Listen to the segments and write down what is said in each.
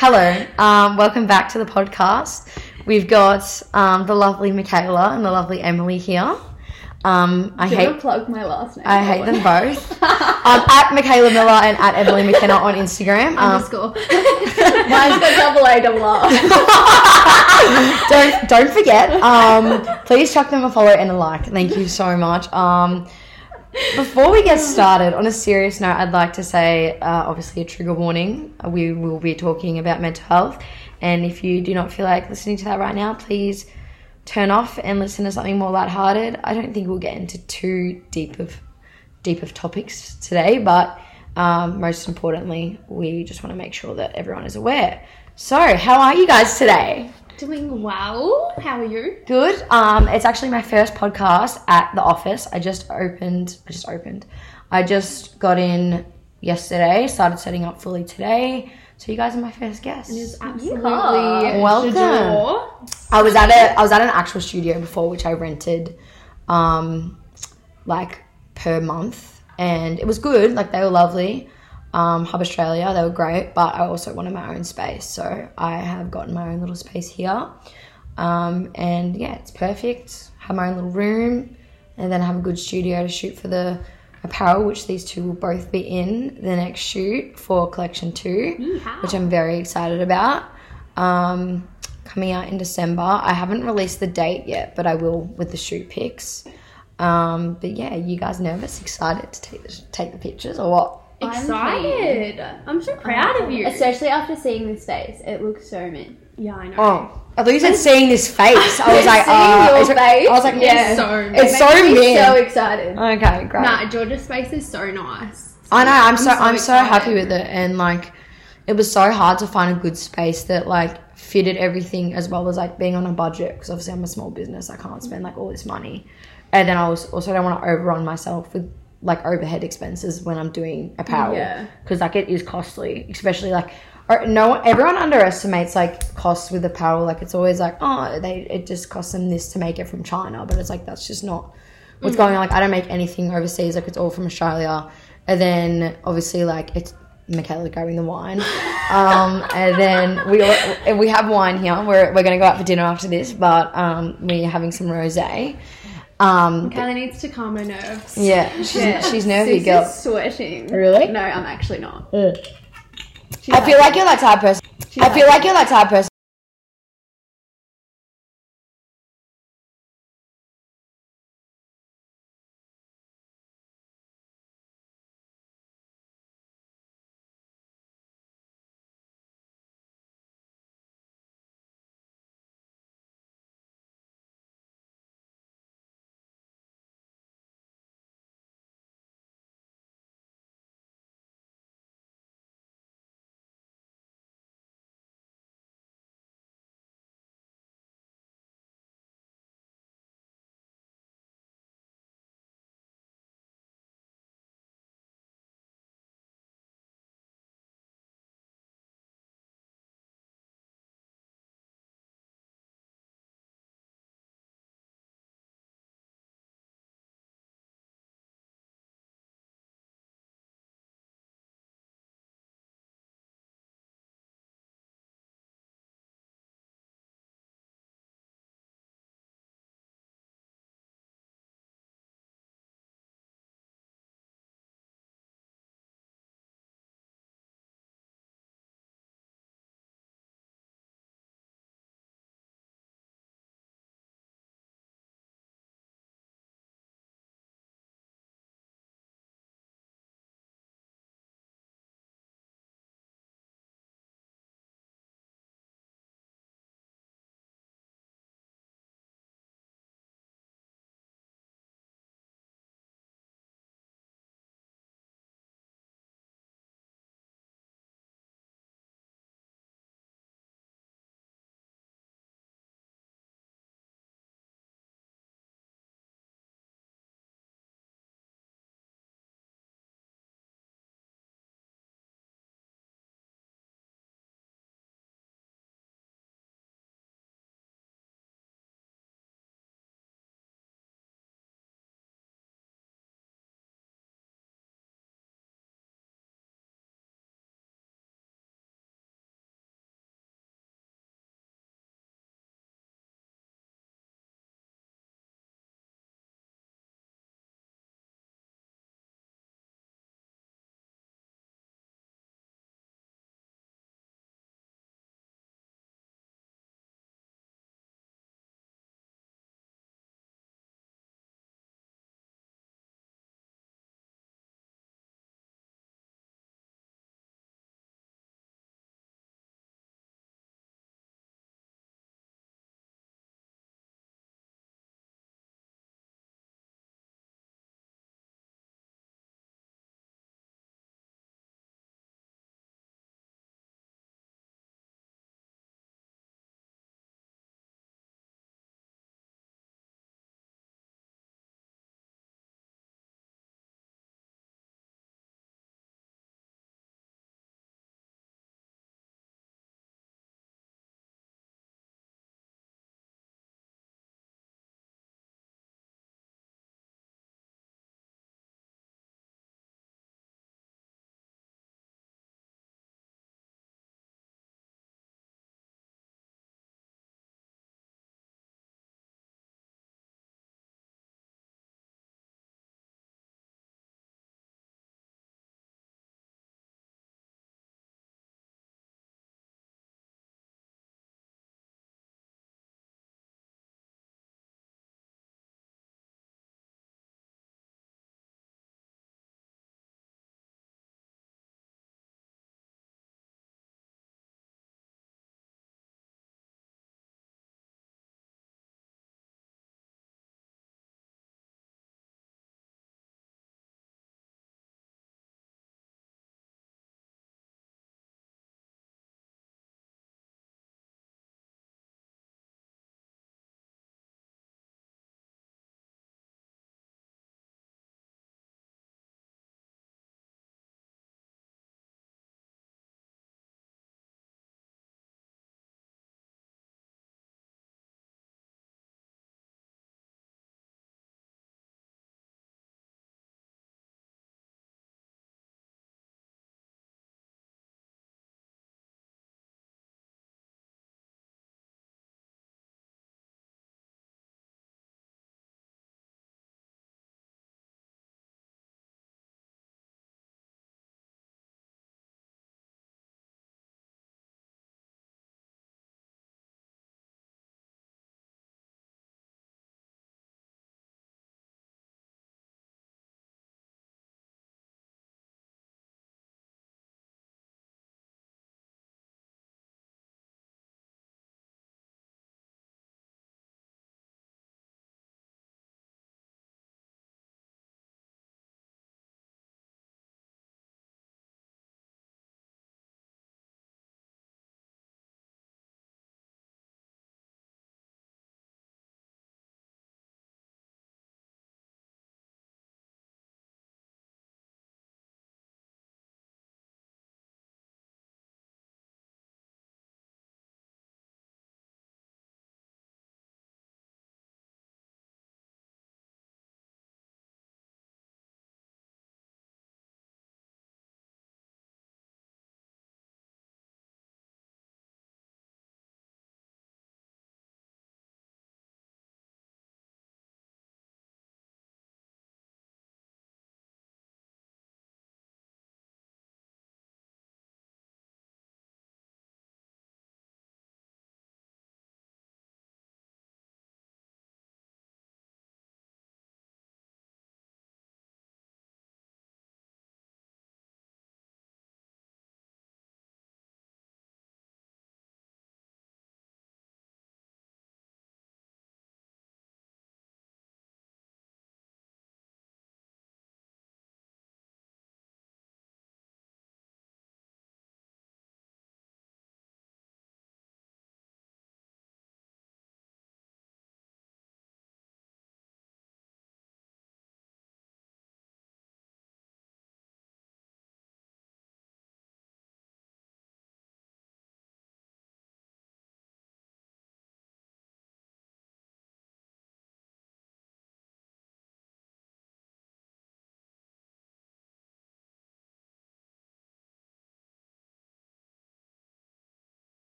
Hello, um, welcome back to the podcast. We've got um, the lovely Mikayla and the lovely Emily here. Um, I Do hate plug my last name? I hate them both. um, at Mikayla Miller and at Emily McKenna on Instagram. Um, Underscore. Mine's got double A double R. don't don't forget. Um, please chuck them a follow and a like. Thank you so much. Um, before we get started, on a serious note, I'd like to say, uh, obviously, a trigger warning. Uh, We will be talking about mental health, and if you do not feel like listening to that right now, please turn off and listen to something more lighthearted. I don't think we'll get into too deep of deep of topics today, but um, most importantly, we just want to make sure that everyone is aware. So, how are you guys today? Doing well. How are you? Good. Um, it's actually my first podcast at the office. I just opened. I just opened. I just got in yesterday. Started setting up fully today. So you guys are my first guests. Absolutely. Welcome. Jador. I was at a I was at an actual studio before, which I rented, um, like per month, and it was good. Like they were lovely. Um, Hub Australia, they were great, but I also wanted my own space, so I have gotten my own little space here. Um, and yeah, it's perfect. Have my own little room, and then have a good studio to shoot for the apparel, which these two will both be in the next shoot for collection two, Yeehaw. which I'm very excited about. Um, coming out in December. I haven't released the date yet, but I will with the shoot pics. Um, but yeah, you guys nervous, excited to take the, take the pictures or what? Excited. I'm so proud of you. Especially after seeing this face, it looks so mint. yeah, I know. Oh, I thought you said seeing this face. I was like, Seeing uh, your is face? I was like, Yeah. yeah, So it's so Makes me mint. so excited. okay, great. Nah, Georgia's face is so nice. I know. I'm so I'm so, happy with it, and like, it was so hard to find a good space that like fitted everything as well as like being on a budget because obviously I'm a small business. I can't spend like all this money, and then I was also don't want to overrun myself with like overhead expenses when I'm doing apparel Yeah. because like it is costly, especially like. Or no, everyone underestimates like costs with apparel. Like it's always like, oh, they it just costs them this to make it from China, but it's like that's just not what's going on. Like I don't make anything overseas. Like it's all from Australia. And then obviously like it's Mikayla grabbing the wine. Um, and then we all, we have wine here. We're we're gonna go out for dinner after this, but um, we're having some rosé. Um, Kelly needs to calm her nerves. yeah, she's, Yeah. she's nervy Sis girl. sweating. Really? No, I'm actually not. I feel like you're that type of person. I feel like you're that type of person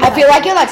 I feel like you're type